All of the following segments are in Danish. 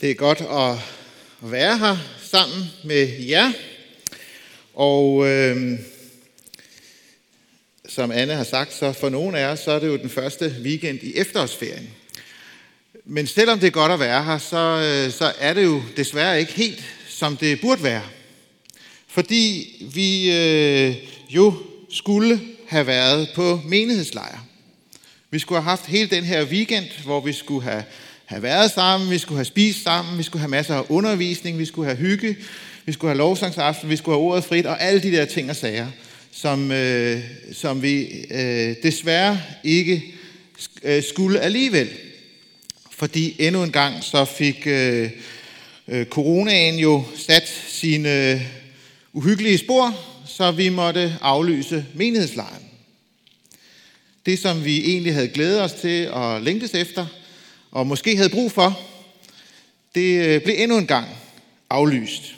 Det er godt at være her sammen med jer. Og øh, som Anne har sagt, så for nogle af jer, så er det jo den første weekend i efterårsferien. Men selvom det er godt at være her, så, øh, så er det jo desværre ikke helt, som det burde være. Fordi vi øh, jo skulle have været på menighedslejr. Vi skulle have haft hele den her weekend, hvor vi skulle have have været sammen, vi skulle have spist sammen, vi skulle have masser af undervisning, vi skulle have hygge, vi skulle have lovsangsaften, vi skulle have ordet frit, og alle de der ting og sager, som, øh, som vi øh, desværre ikke øh, skulle alligevel. Fordi endnu en gang så fik øh, øh, coronaen jo sat sine øh, uhyggelige spor, så vi måtte aflyse menighedslejren. Det, som vi egentlig havde glædet os til og længtes efter – og måske havde brug for, det øh, blev endnu en gang aflyst.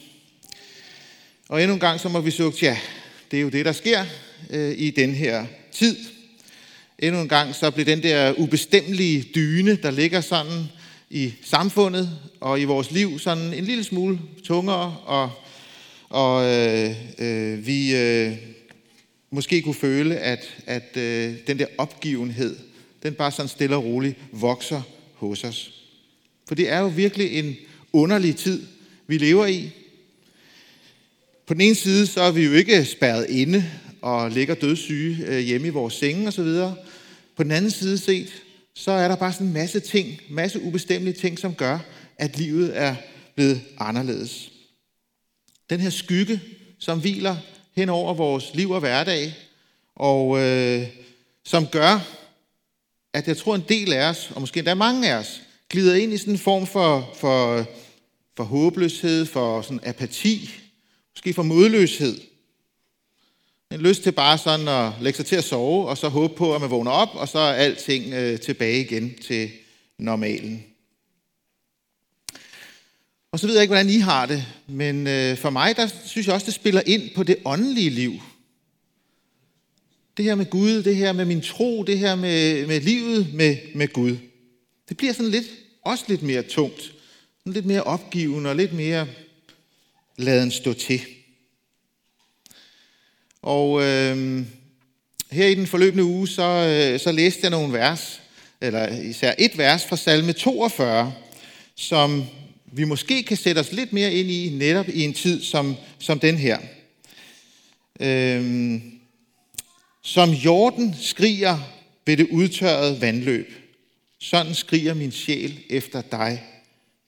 Og endnu en gang så må vi sige, ja, det er jo det, der sker øh, i den her tid. Endnu en gang så blev den der ubestemmelige dyne, der ligger sådan i samfundet og i vores liv, sådan en lille smule tungere, og, og øh, øh, vi øh, måske kunne føle, at, at øh, den der opgivenhed, den bare sådan stille og roligt vokser hos os. For det er jo virkelig en underlig tid, vi lever i. På den ene side, så er vi jo ikke spærret inde og ligger dødssyge øh, hjemme i vores senge osv. På den anden side set, så er der bare sådan en masse ting, masse ubestemmelige ting, som gør, at livet er blevet anderledes. Den her skygge, som hviler hen over vores liv og hverdag, og øh, som gør, at jeg tror, en del af os, og måske endda mange af os, glider ind i sådan en form for, for, for håbløshed, for sådan apati, måske for modløshed. En lyst til bare sådan at lægge sig til at sove, og så håbe på, at man vågner op, og så er alting øh, tilbage igen til normalen. Og så ved jeg ikke, hvordan I har det, men øh, for mig, der synes jeg også, det spiller ind på det åndelige liv. Det her med Gud, det her med min tro, det her med, med livet med, med Gud. Det bliver sådan lidt, også lidt mere tungt. Sådan lidt mere opgivende og lidt mere laden stå til. Og øh, her i den forløbende uge, så, øh, så læste jeg nogle vers, eller især et vers fra salme 42, som vi måske kan sætte os lidt mere ind i, netop i en tid som, som den her. Øh, som jorden skriger ved det udtørrede vandløb, sådan skriger min sjæl efter dig,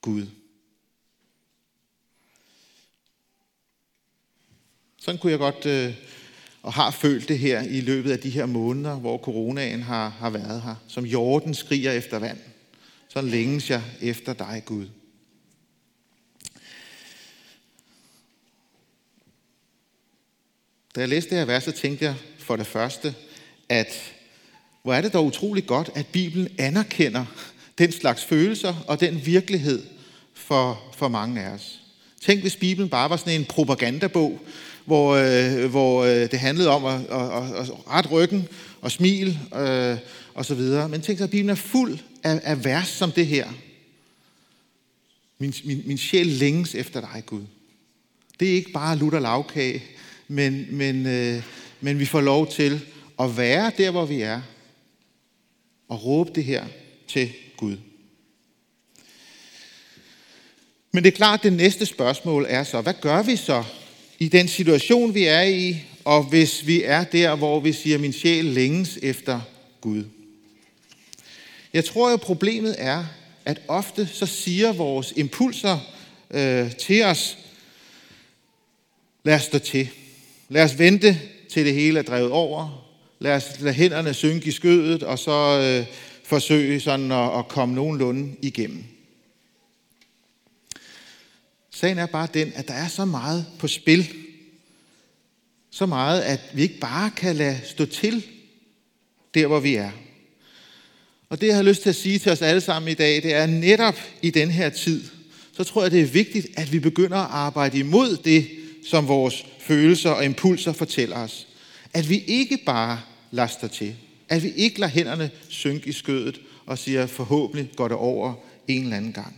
Gud. Sådan kunne jeg godt øh, og har følt det her i løbet af de her måneder, hvor coronaen har, har været her. Som jorden skriger efter vand. Så længes jeg efter dig, Gud. Da jeg læste det her vers, så tænkte jeg, for det første, at hvor er det dog utroligt godt, at Bibelen anerkender den slags følelser og den virkelighed for, for mange af os. Tænk, hvis Bibelen bare var sådan en propagandabog, hvor, øh, hvor øh, det handlede om at, at, at, at ret ryggen og smil øh, og så videre. Men tænk så, at Bibelen er fuld af, af vers som det her. Min, min, min sjæl længes efter dig, Gud. Det er ikke bare lutter lavkage, men, men, øh, men vi får lov til at være der, hvor vi er, og råbe det her til Gud. Men det er klart, at det næste spørgsmål er så, hvad gør vi så i den situation, vi er i, og hvis vi er der, hvor vi siger, min sjæl længes efter Gud? Jeg tror jo, problemet er, at ofte så siger vores impulser øh, til os, lad os stå til. Lad os vente til det hele er drevet over. Lad os lade hænderne synke i skødet, og så øh, forsøge sådan at, at komme nogenlunde igennem. Sagen er bare den, at der er så meget på spil. Så meget, at vi ikke bare kan lade stå til der, hvor vi er. Og det, jeg har lyst til at sige til os alle sammen i dag, det er netop i den her tid, så tror jeg, det er vigtigt, at vi begynder at arbejde imod det, som vores følelser og impulser fortæller os. At vi ikke bare laster til. At vi ikke lader hænderne synke i skødet og siger, forhåbentlig går det over en eller anden gang.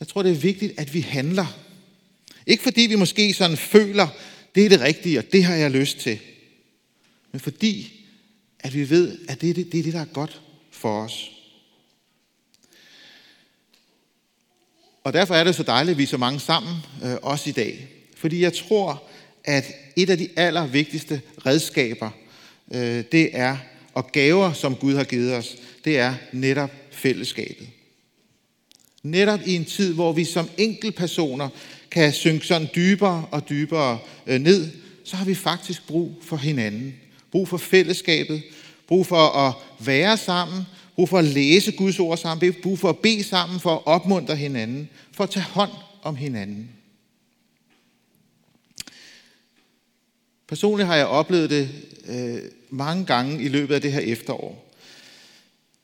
Jeg tror, det er vigtigt, at vi handler. Ikke fordi vi måske sådan føler, det er det rigtige, og det har jeg lyst til. Men fordi, at vi ved, at det er det, det, er det der er godt for os. Og derfor er det så dejligt, at vi er så mange sammen, øh, også i dag. Fordi jeg tror, at et af de allervigtigste redskaber, øh, det er, og gaver, som Gud har givet os, det er netop fællesskabet. Netop i en tid, hvor vi som enkeltpersoner kan synke sådan dybere og dybere øh, ned, så har vi faktisk brug for hinanden. Brug for fællesskabet. Brug for at være sammen. Brug for at læse Guds ord sammen. Brug for at bede sammen, for at opmuntre hinanden. For at tage hånd om hinanden. Personligt har jeg oplevet det øh, mange gange i løbet af det her efterår.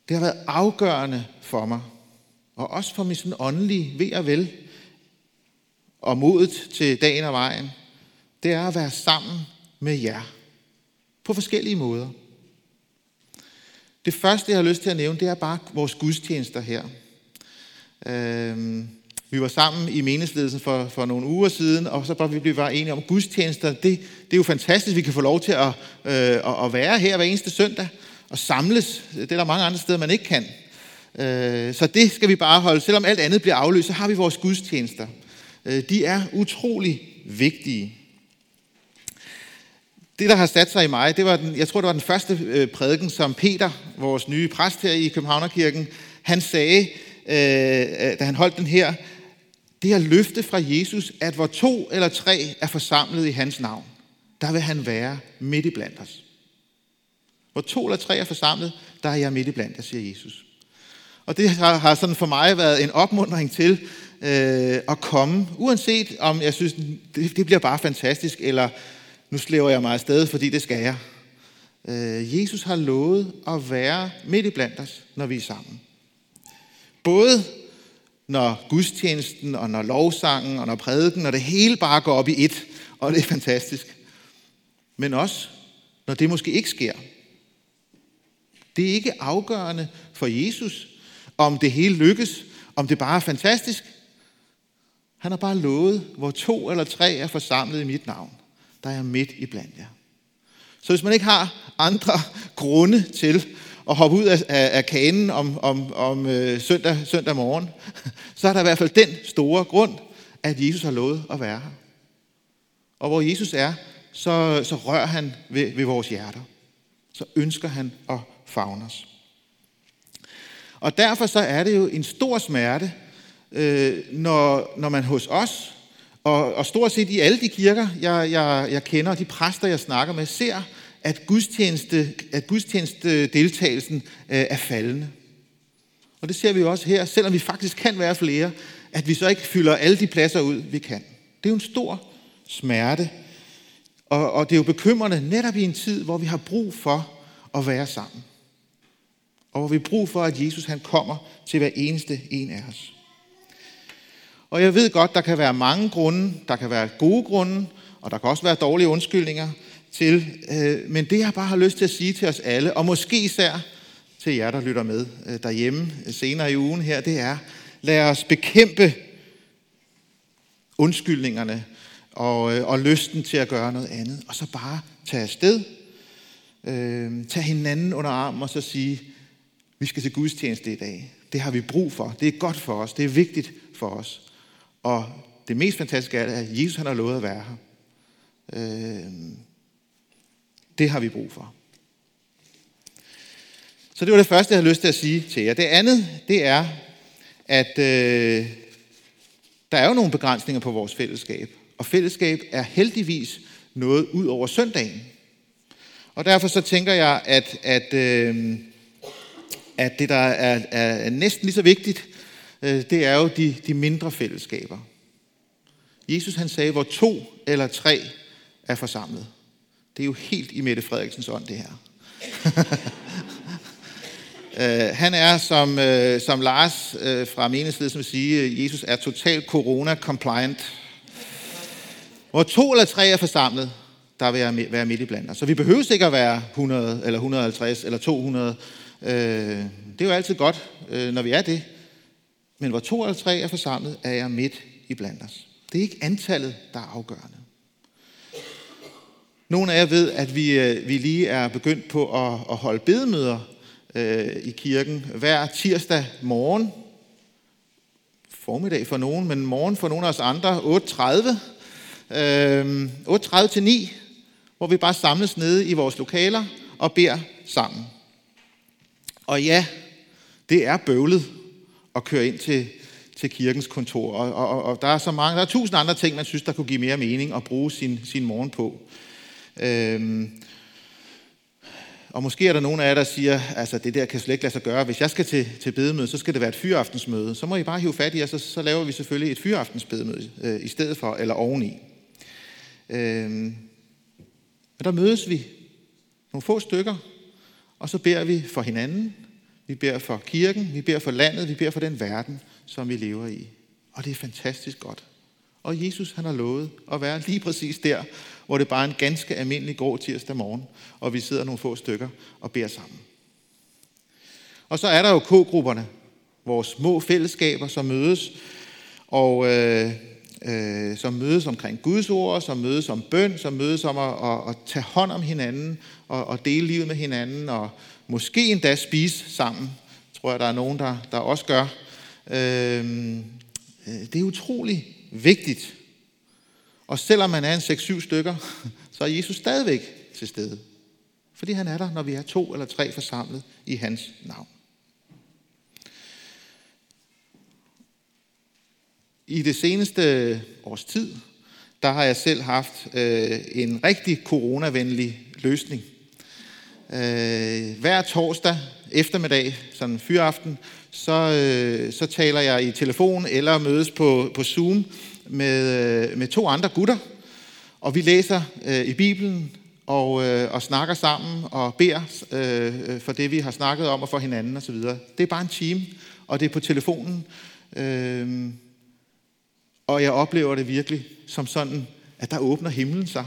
Det har været afgørende for mig, og også for min sådan åndelige ved og vel, og modet til dagen og vejen, det er at være sammen med jer. På forskellige måder. Det første, jeg har lyst til at nævne, det er bare vores gudstjenester her. Øhm, vi var sammen i meningsledelsen for, for nogle uger siden, og så bare vi blev bare enige om gudstjenester. Det, det er jo fantastisk, vi kan få lov til at, øh, at være her hver eneste søndag og samles. Det er der mange andre steder, man ikke kan. Øh, så det skal vi bare holde. Selvom alt andet bliver afløst, så har vi vores gudstjenester. Øh, de er utrolig vigtige. Det, der har sat sig i mig, det var den, jeg tror, det var den første øh, prædiken, som Peter, vores nye præst her i Københavnerkirken, han sagde, øh, øh da han holdt den her, det her løfte fra Jesus, at hvor to eller tre er forsamlet i hans navn, der vil han være midt i blandt os. Hvor to eller tre er forsamlet, der er jeg midt i blandt os, siger Jesus. Og det har, har sådan for mig været en opmundring til øh, at komme, uanset om jeg synes, det, det bliver bare fantastisk, eller nu slæver jeg mig afsted, fordi det skal jeg. Øh, Jesus har lovet at være midt i blandt os, når vi er sammen. Både når gudstjenesten, og når lovsangen, og når prædiken, når det hele bare går op i et, og det er fantastisk. Men også, når det måske ikke sker. Det er ikke afgørende for Jesus, om det hele lykkes, om det bare er fantastisk. Han har bare lovet, hvor to eller tre er forsamlet i mit navn, der er jeg midt i blandt jer. Så hvis man ikke har andre grunde til at hoppe ud af, af, af kanen om, om, om øh, søndag, søndag morgen, så er der i hvert fald den store grund, at Jesus har lovet at være her. Og hvor Jesus er, så, så rører han ved, ved vores hjerter. Så ønsker han at fagne os. Og derfor så er det jo en stor smerte, øh, når, når man hos os, og, og stort set i alle de kirker, jeg, jeg, jeg kender, og de præster, jeg snakker med, ser, at, gudstjeneste, at gudstjenestedeltagelsen øh, er faldende. Og det ser vi jo også her, selvom vi faktisk kan være flere, at vi så ikke fylder alle de pladser ud, vi kan. Det er jo en stor smerte, og, og det er jo bekymrende netop i en tid, hvor vi har brug for at være sammen. Og hvor vi har brug for, at Jesus han kommer til hver eneste en af os. Og jeg ved godt, der kan være mange grunde, der kan være gode grunde, og der kan også være dårlige undskyldninger til. Øh, men det jeg bare har lyst til at sige til os alle, og måske især til jer, der lytter med øh, derhjemme øh, senere i ugen her, det er, lad os bekæmpe undskyldningerne og, øh, og lysten til at gøre noget andet, og så bare tage afsted, øh, tage hinanden under armen og så sige, vi skal til gudstjeneste i dag. Det har vi brug for. Det er godt for os. Det er vigtigt for os. Og det mest fantastiske er, at Jesus han har lovet at være her. Øh, det har vi brug for. Så det var det første, jeg har lyst til at sige til jer. Det andet, det er, at øh, der er jo nogle begrænsninger på vores fællesskab. Og fællesskab er heldigvis noget ud over søndagen. Og derfor så tænker jeg, at, at, øh, at det, der er, er næsten lige så vigtigt, øh, Øh, det er jo de, de mindre fællesskaber. Jesus han sagde, hvor to eller tre er forsamlet. Det er jo helt i Mette Frederiksens ånd, det her. Øh, han er, som, øh, som Lars fra menighedsledet som siger, Jesus er totalt corona-compliant. Hvor to eller tre er forsamlet, der vil jeg være midt i blandt. Så vi behøver ikke at være 100 eller 150 eller 200. Det er jo altid godt, når vi er det. Men hvor to eller tre er forsamlet, er jeg midt i blandt os. Det er ikke antallet, der er afgørende. Nogle af jer ved, at vi, øh, vi lige er begyndt på at, at holde bedemøder øh, i kirken hver tirsdag morgen. Formiddag for nogen, men morgen for nogle af os andre, 8.30. Øh, 8.30 til 9, hvor vi bare samles nede i vores lokaler og beder sammen. Og ja, det er bøvlet at køre ind til, til kirkens kontor. Og, og, og der er så mange, der er tusind andre ting, man synes, der kunne give mere mening at bruge sin, sin morgen på. Øhm, og måske er der nogen af jer, der siger, altså det der kan slet ikke lade sig gøre. Hvis jeg skal til, til bedemøde, så skal det være et fyraftensmøde. Så må I bare hive fat i, jer, så, så laver vi selvfølgelig et fyraftensbedemøde øh, i stedet for, eller oveni. Øhm, men der mødes vi nogle få stykker, og så beder vi for hinanden, vi beder for kirken, vi beder for landet, vi beder for den verden, som vi lever i. Og det er fantastisk godt. Og Jesus han har lovet at være lige præcis der, hvor det bare er en ganske almindelig grå tirsdag morgen, og vi sidder nogle få stykker og beder sammen. Og så er der jo K-grupperne, vores små fællesskaber, som mødes, og øh, øh, som mødes omkring Guds ord, som mødes om bøn, som mødes om at, at, at tage hånd om hinanden, og, og dele livet med hinanden, og måske endda spise sammen, tror jeg, der er nogen, der, der også gør. Øhm, øh, det er utrolig vigtigt. Og selvom man er en 6-7 stykker, så er Jesus stadigvæk til stede. Fordi han er der, når vi er to eller tre forsamlet i hans navn. I det seneste års tid, der har jeg selv haft øh, en rigtig coronavenlig løsning. Øh, hver torsdag eftermiddag, sådan en fyraften, så, øh, så taler jeg i telefon eller mødes på, på Zoom med, øh, med to andre gutter, og vi læser øh, i Bibelen og, øh, og snakker sammen og beder øh, øh for det, vi har snakket om og for hinanden osv. Det er bare en time, og det er på telefonen. Øh, og jeg oplever det virkelig som sådan, at der åbner himlen sig,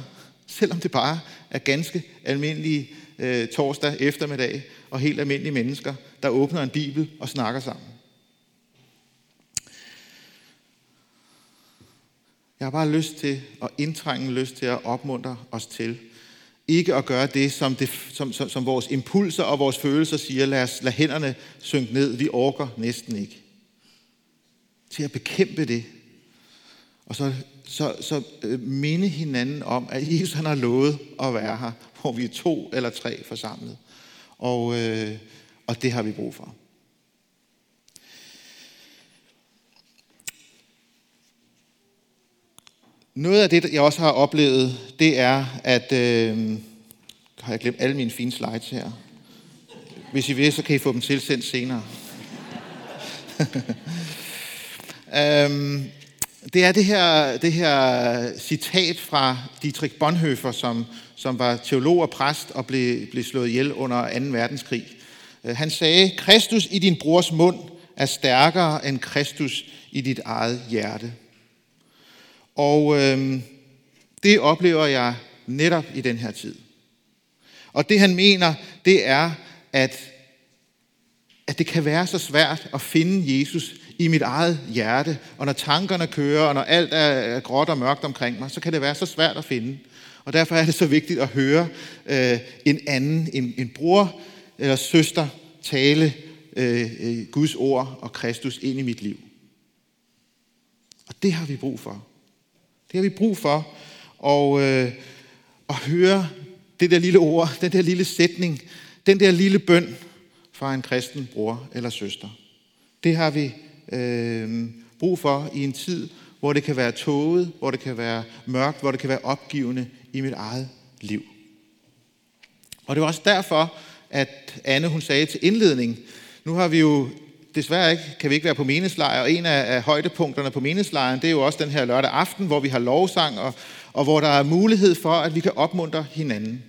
selvom det bare er ganske almindelige øh, torsdag eftermiddag og helt almindelige mennesker, der åbner en bibel og snakker sammen. Jeg har bare lyst til, og indtrængende lyst til at opmuntre os til, ikke at gøre det, som, det som, som, som vores impulser og vores følelser siger, lad os lad hænderne synke ned, vi orker næsten ikke. Til at bekæmpe det, og så, så, så øh, minde hinanden om, at Jesus han har lovet at være her, hvor vi er to eller tre forsamlet. Og, øh, og det har vi brug for. Noget af det, jeg også har oplevet, det er, at... Øh, har jeg glemt alle mine fine slides her? Hvis I vil, så kan I få dem tilsendt senere. øhm, det er det her, det her citat fra Dietrich Bonhoeffer, som, som var teolog og præst og blev, blev slået ihjel under 2. verdenskrig. Øh, han sagde, Kristus i din brors mund er stærkere end Kristus i dit eget hjerte. Og øh, det oplever jeg netop i den her tid. Og det han mener, det er, at, at det kan være så svært at finde Jesus i mit eget hjerte. Og når tankerne kører, og når alt er gråt og mørkt omkring mig, så kan det være så svært at finde. Og derfor er det så vigtigt at høre øh, en anden, en, en bror eller søster, tale øh, øh, Guds ord og Kristus ind i mit liv. Og det har vi brug for. Det har vi brug for. Og øh, at høre det der lille ord, den der lille sætning, den der lille bøn fra en kristen bror eller søster. Det har vi øh, brug for i en tid, hvor det kan være tåget, hvor det kan være mørkt, hvor det kan være opgivende i mit eget liv. Og det var også derfor, at Anne hun sagde til indledning, nu har vi jo desværre ikke, kan vi ikke være på meneslejr, og en af, af højdepunkterne på meneslejren, det er jo også den her lørdag aften, hvor vi har lovsang, og, og hvor der er mulighed for, at vi kan opmuntre hinanden.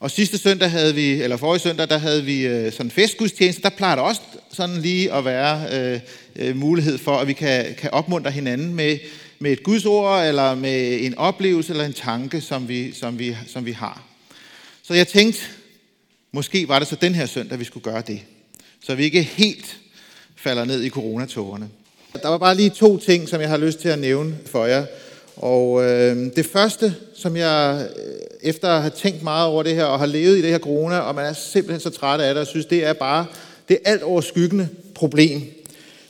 Og sidste søndag havde vi, eller forrige søndag, der havde vi øh, sådan en festgudstjeneste. Der plejer der også sådan lige at være øh, øh, mulighed for, at vi kan, kan opmuntre hinanden med, med et Guds ord, eller med en oplevelse, eller en tanke, som vi, som vi, som vi har. Så jeg tænkte, måske var det så den her søndag, vi skulle gøre det. Så vi ikke helt falder ned i coronatårerne. Der var bare lige to ting, som jeg har lyst til at nævne for jer. Og øh, det første, som jeg øh, efter at have tænkt meget over det her, og har levet i det her corona, og man er simpelthen så træt af det, og synes, det er bare det alt overskyggende problem,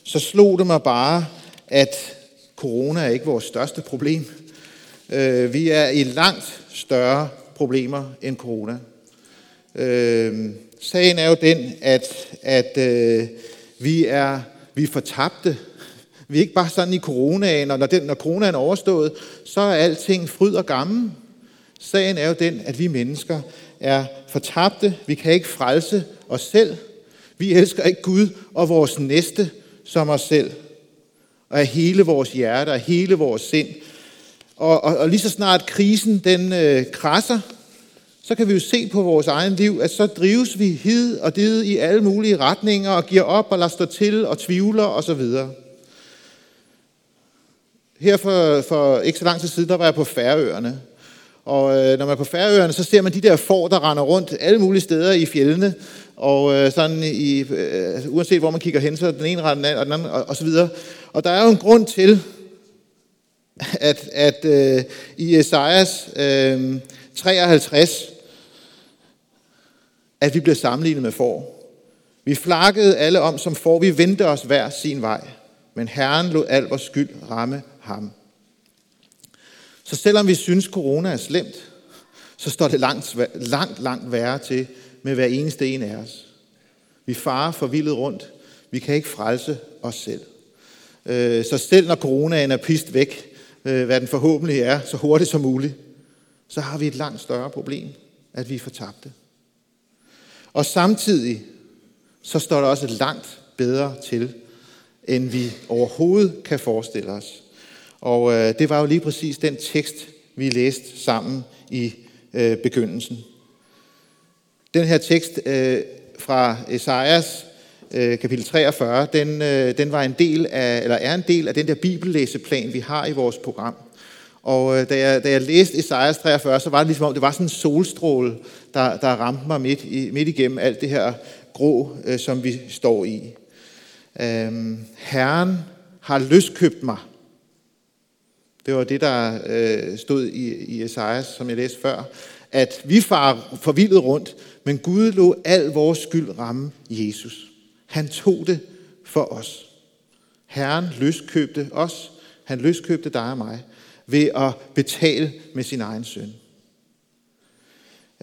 så slog det mig bare, at corona er ikke vores største problem. Øh, vi er i langt større problemer end corona. Øh, sagen er jo den, at, at øh, vi er vi er fortabte. Vi er ikke bare sådan i coronaen, og når, den, når coronaen er overstået, så er alting fryd og gammel. Sagen er jo den, at vi mennesker er fortabte. Vi kan ikke frelse os selv. Vi elsker ikke Gud og vores næste som os selv. Og af hele vores hjerte og hele vores sind. Og, og, og lige så snart krisen den øh, krasser, så kan vi jo se på vores egen liv, at så drives vi hid og did i alle mulige retninger og giver op og lader stå til og tvivler osv. Her for, for ikke så lang tid siden, der var jeg på Færøerne. Og øh, når man er på Færøerne, så ser man de der får, der render rundt alle mulige steder i fjellene. Og øh, sådan i, øh, uanset hvor man kigger hen, så den ene render den anden, og den anden, og, og så videre. Og der er jo en grund til, at, at øh, i Esajas øh, 53, at vi bliver sammenlignet med får. Vi flakkede alle om som får. Vi vendte os hver sin vej. Men Herren lod al vores skyld ramme ham. Så selvom vi synes, corona er slemt, så står det langt, langt, langt værre til med hver eneste en af os. Vi farer forvildet rundt. Vi kan ikke frelse os selv. Øh, så selv når coronaen er pist væk, øh, hvad den forhåbentlig er, så hurtigt som muligt, så har vi et langt større problem, at vi er fortabte. Og samtidig så står der også langt bedre til, end vi overhovedet kan forestille os. Og øh, det var jo lige præcis den tekst, vi læste sammen i øh, begyndelsen. Den her tekst øh, fra Esajas øh, kapitel 43, den, øh, den var en del af, eller er en del af den der bibellæseplan, vi har i vores program. Og øh, da, jeg, da jeg læste Esajas 43, så var det ligesom om, det var sådan en solstråle, der, der ramte mig midt, i, midt igennem alt det her grå, øh, som vi står i. Øhm, Herren har løskøbt mig. Det var det, der øh, stod i, i Esajas, som jeg læste før. At vi far forvildet rundt, men Gud lå al vores skyld ramme Jesus. Han tog det for os. Herren løskøbte os. Han løskøbte dig og mig ved at betale med sin egen søn.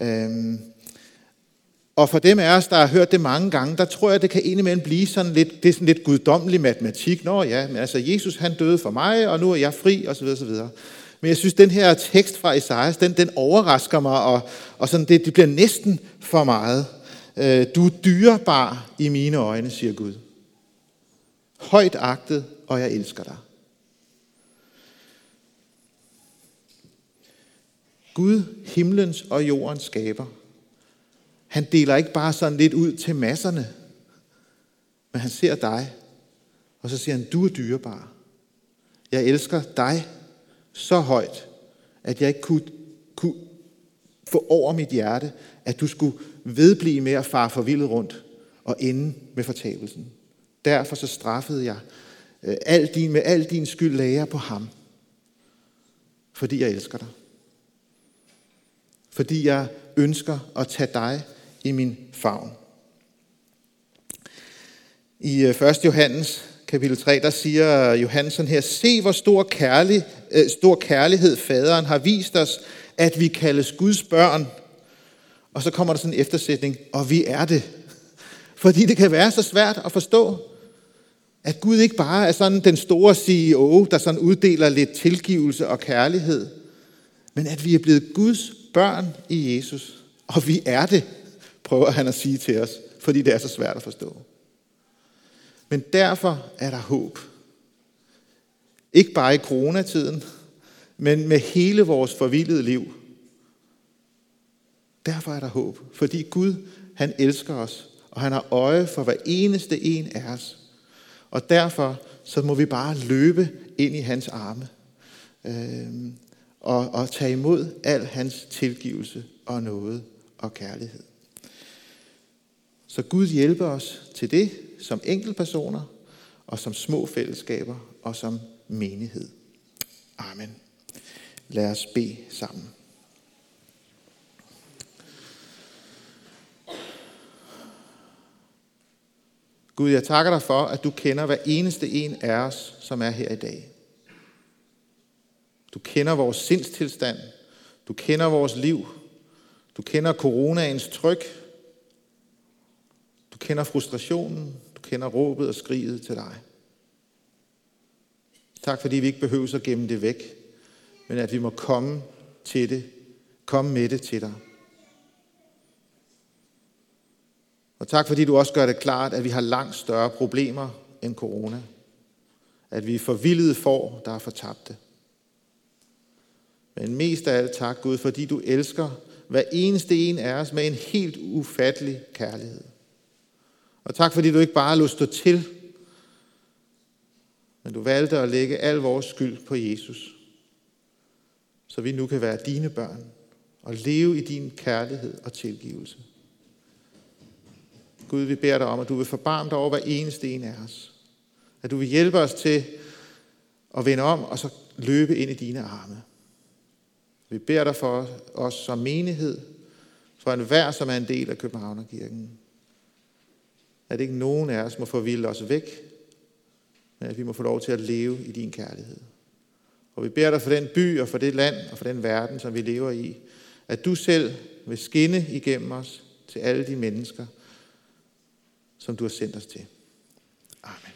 Øhm, og for dem af os, der har hørt det mange gange, der tror jeg, det kan indimellem blive sådan lidt, det er sådan lidt guddommelig matematik. Nå ja, men altså Jesus han døde for mig, og nu er jeg fri, osv. osv. Men jeg synes, den her tekst fra Esajas, den, den overrasker mig, og, og sådan det, det bliver næsten for meget. Øh, du er dyrebar i mine øjne, siger Gud. Højt agtet, og jeg elsker dig. Gud, himlens og jordens skaber, han deler ikke bare sådan lidt ud til masserne, men han ser dig, og så siger han, du er dyrebar. Jeg elsker dig så højt, at jeg ikke kunne, kunne få over mit hjerte, at du skulle vedblive med at fare forvildet rundt og ende med fortabelsen. Derfor så straffede jeg øh, al din, med al din skyld lagde på ham, fordi jeg elsker dig fordi jeg ønsker at tage dig i min favn. I øh, 1. Johannes kapitel 3, der siger Johannes her, se hvor stor, kærlig, øh, stor kærlighed faderen har vist os, at vi kaldes Guds børn. Og så kommer der sådan en eftersætning, og vi er det. Fordi det kan være så svært at forstå, at Gud ikke bare er sådan den store CEO, der sådan uddeler lidt tilgivelse og kærlighed, men at vi er blevet Guds børn i Jesus, og vi er det, prøver han at sige til os, fordi det er så svært at forstå. Men derfor er der håb. Ikke bare i coronatiden, men med hele vores forvildede liv. Derfor er der håb, fordi Gud, han elsker os, og han har øje for hver eneste en af os. Og derfor så må vi bare løbe ind i hans arme. øh, og, og tage imod al hans tilgivelse og nåde og kærlighed. Så Gud hjælper os til det som enkeltpersoner, og som små fællesskaber og som menighed. Amen. Lad os bede sammen. Gud, jeg takker dig for, at du kender hver eneste en af os, som er her i dag. Du kender vores sindstilstand. Du kender vores liv. Du kender coronaens tryk. Kender frustrationen. Du kender råbet og skriget til dig. Tak fordi vi ikke behøver at gemme det væk, men at vi må komme til det, komme med det til dig. Og tak fordi du også gør det klart, at vi har langt større problemer end corona. At vi er forvildede får, der er fortabte. Men mest af alt tak, Gud, fordi du elsker hver eneste en af os med en helt ufattelig kærlighed. Og tak, fordi du ikke bare lod stå til, men du valgte at lægge al vores skyld på Jesus, så vi nu kan være dine børn og leve i din kærlighed og tilgivelse. Gud, vi beder dig om, at du vil forbarme dig over hver eneste en af os. At du vil hjælpe os til at vende om og så løbe ind i dine arme. Vi beder dig for os som menighed, for enhver, som er en del af Københavnerkirken. At ikke nogen af os må forvilde os væk, men at vi må få lov til at leve i din kærlighed. Og vi beder dig for den by og for det land og for den verden, som vi lever i, at du selv vil skinne igennem os til alle de mennesker, som du har sendt os til. Amen.